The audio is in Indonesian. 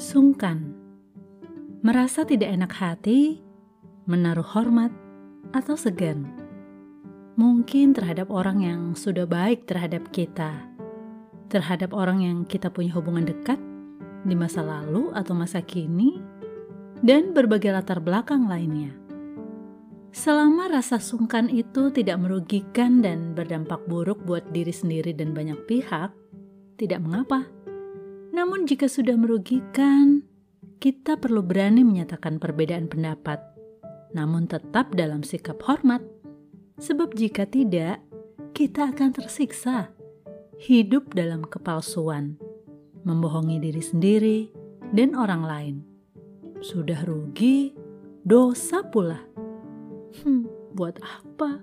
Sungkan merasa tidak enak hati, menaruh hormat, atau segan. Mungkin terhadap orang yang sudah baik terhadap kita, terhadap orang yang kita punya hubungan dekat di masa lalu atau masa kini, dan berbagai latar belakang lainnya. Selama rasa sungkan itu tidak merugikan dan berdampak buruk buat diri sendiri dan banyak pihak, tidak mengapa. Namun, jika sudah merugikan, kita perlu berani menyatakan perbedaan pendapat, namun tetap dalam sikap hormat, sebab jika tidak, kita akan tersiksa hidup dalam kepalsuan, membohongi diri sendiri dan orang lain. Sudah rugi, dosa pula. Hmm, buat apa?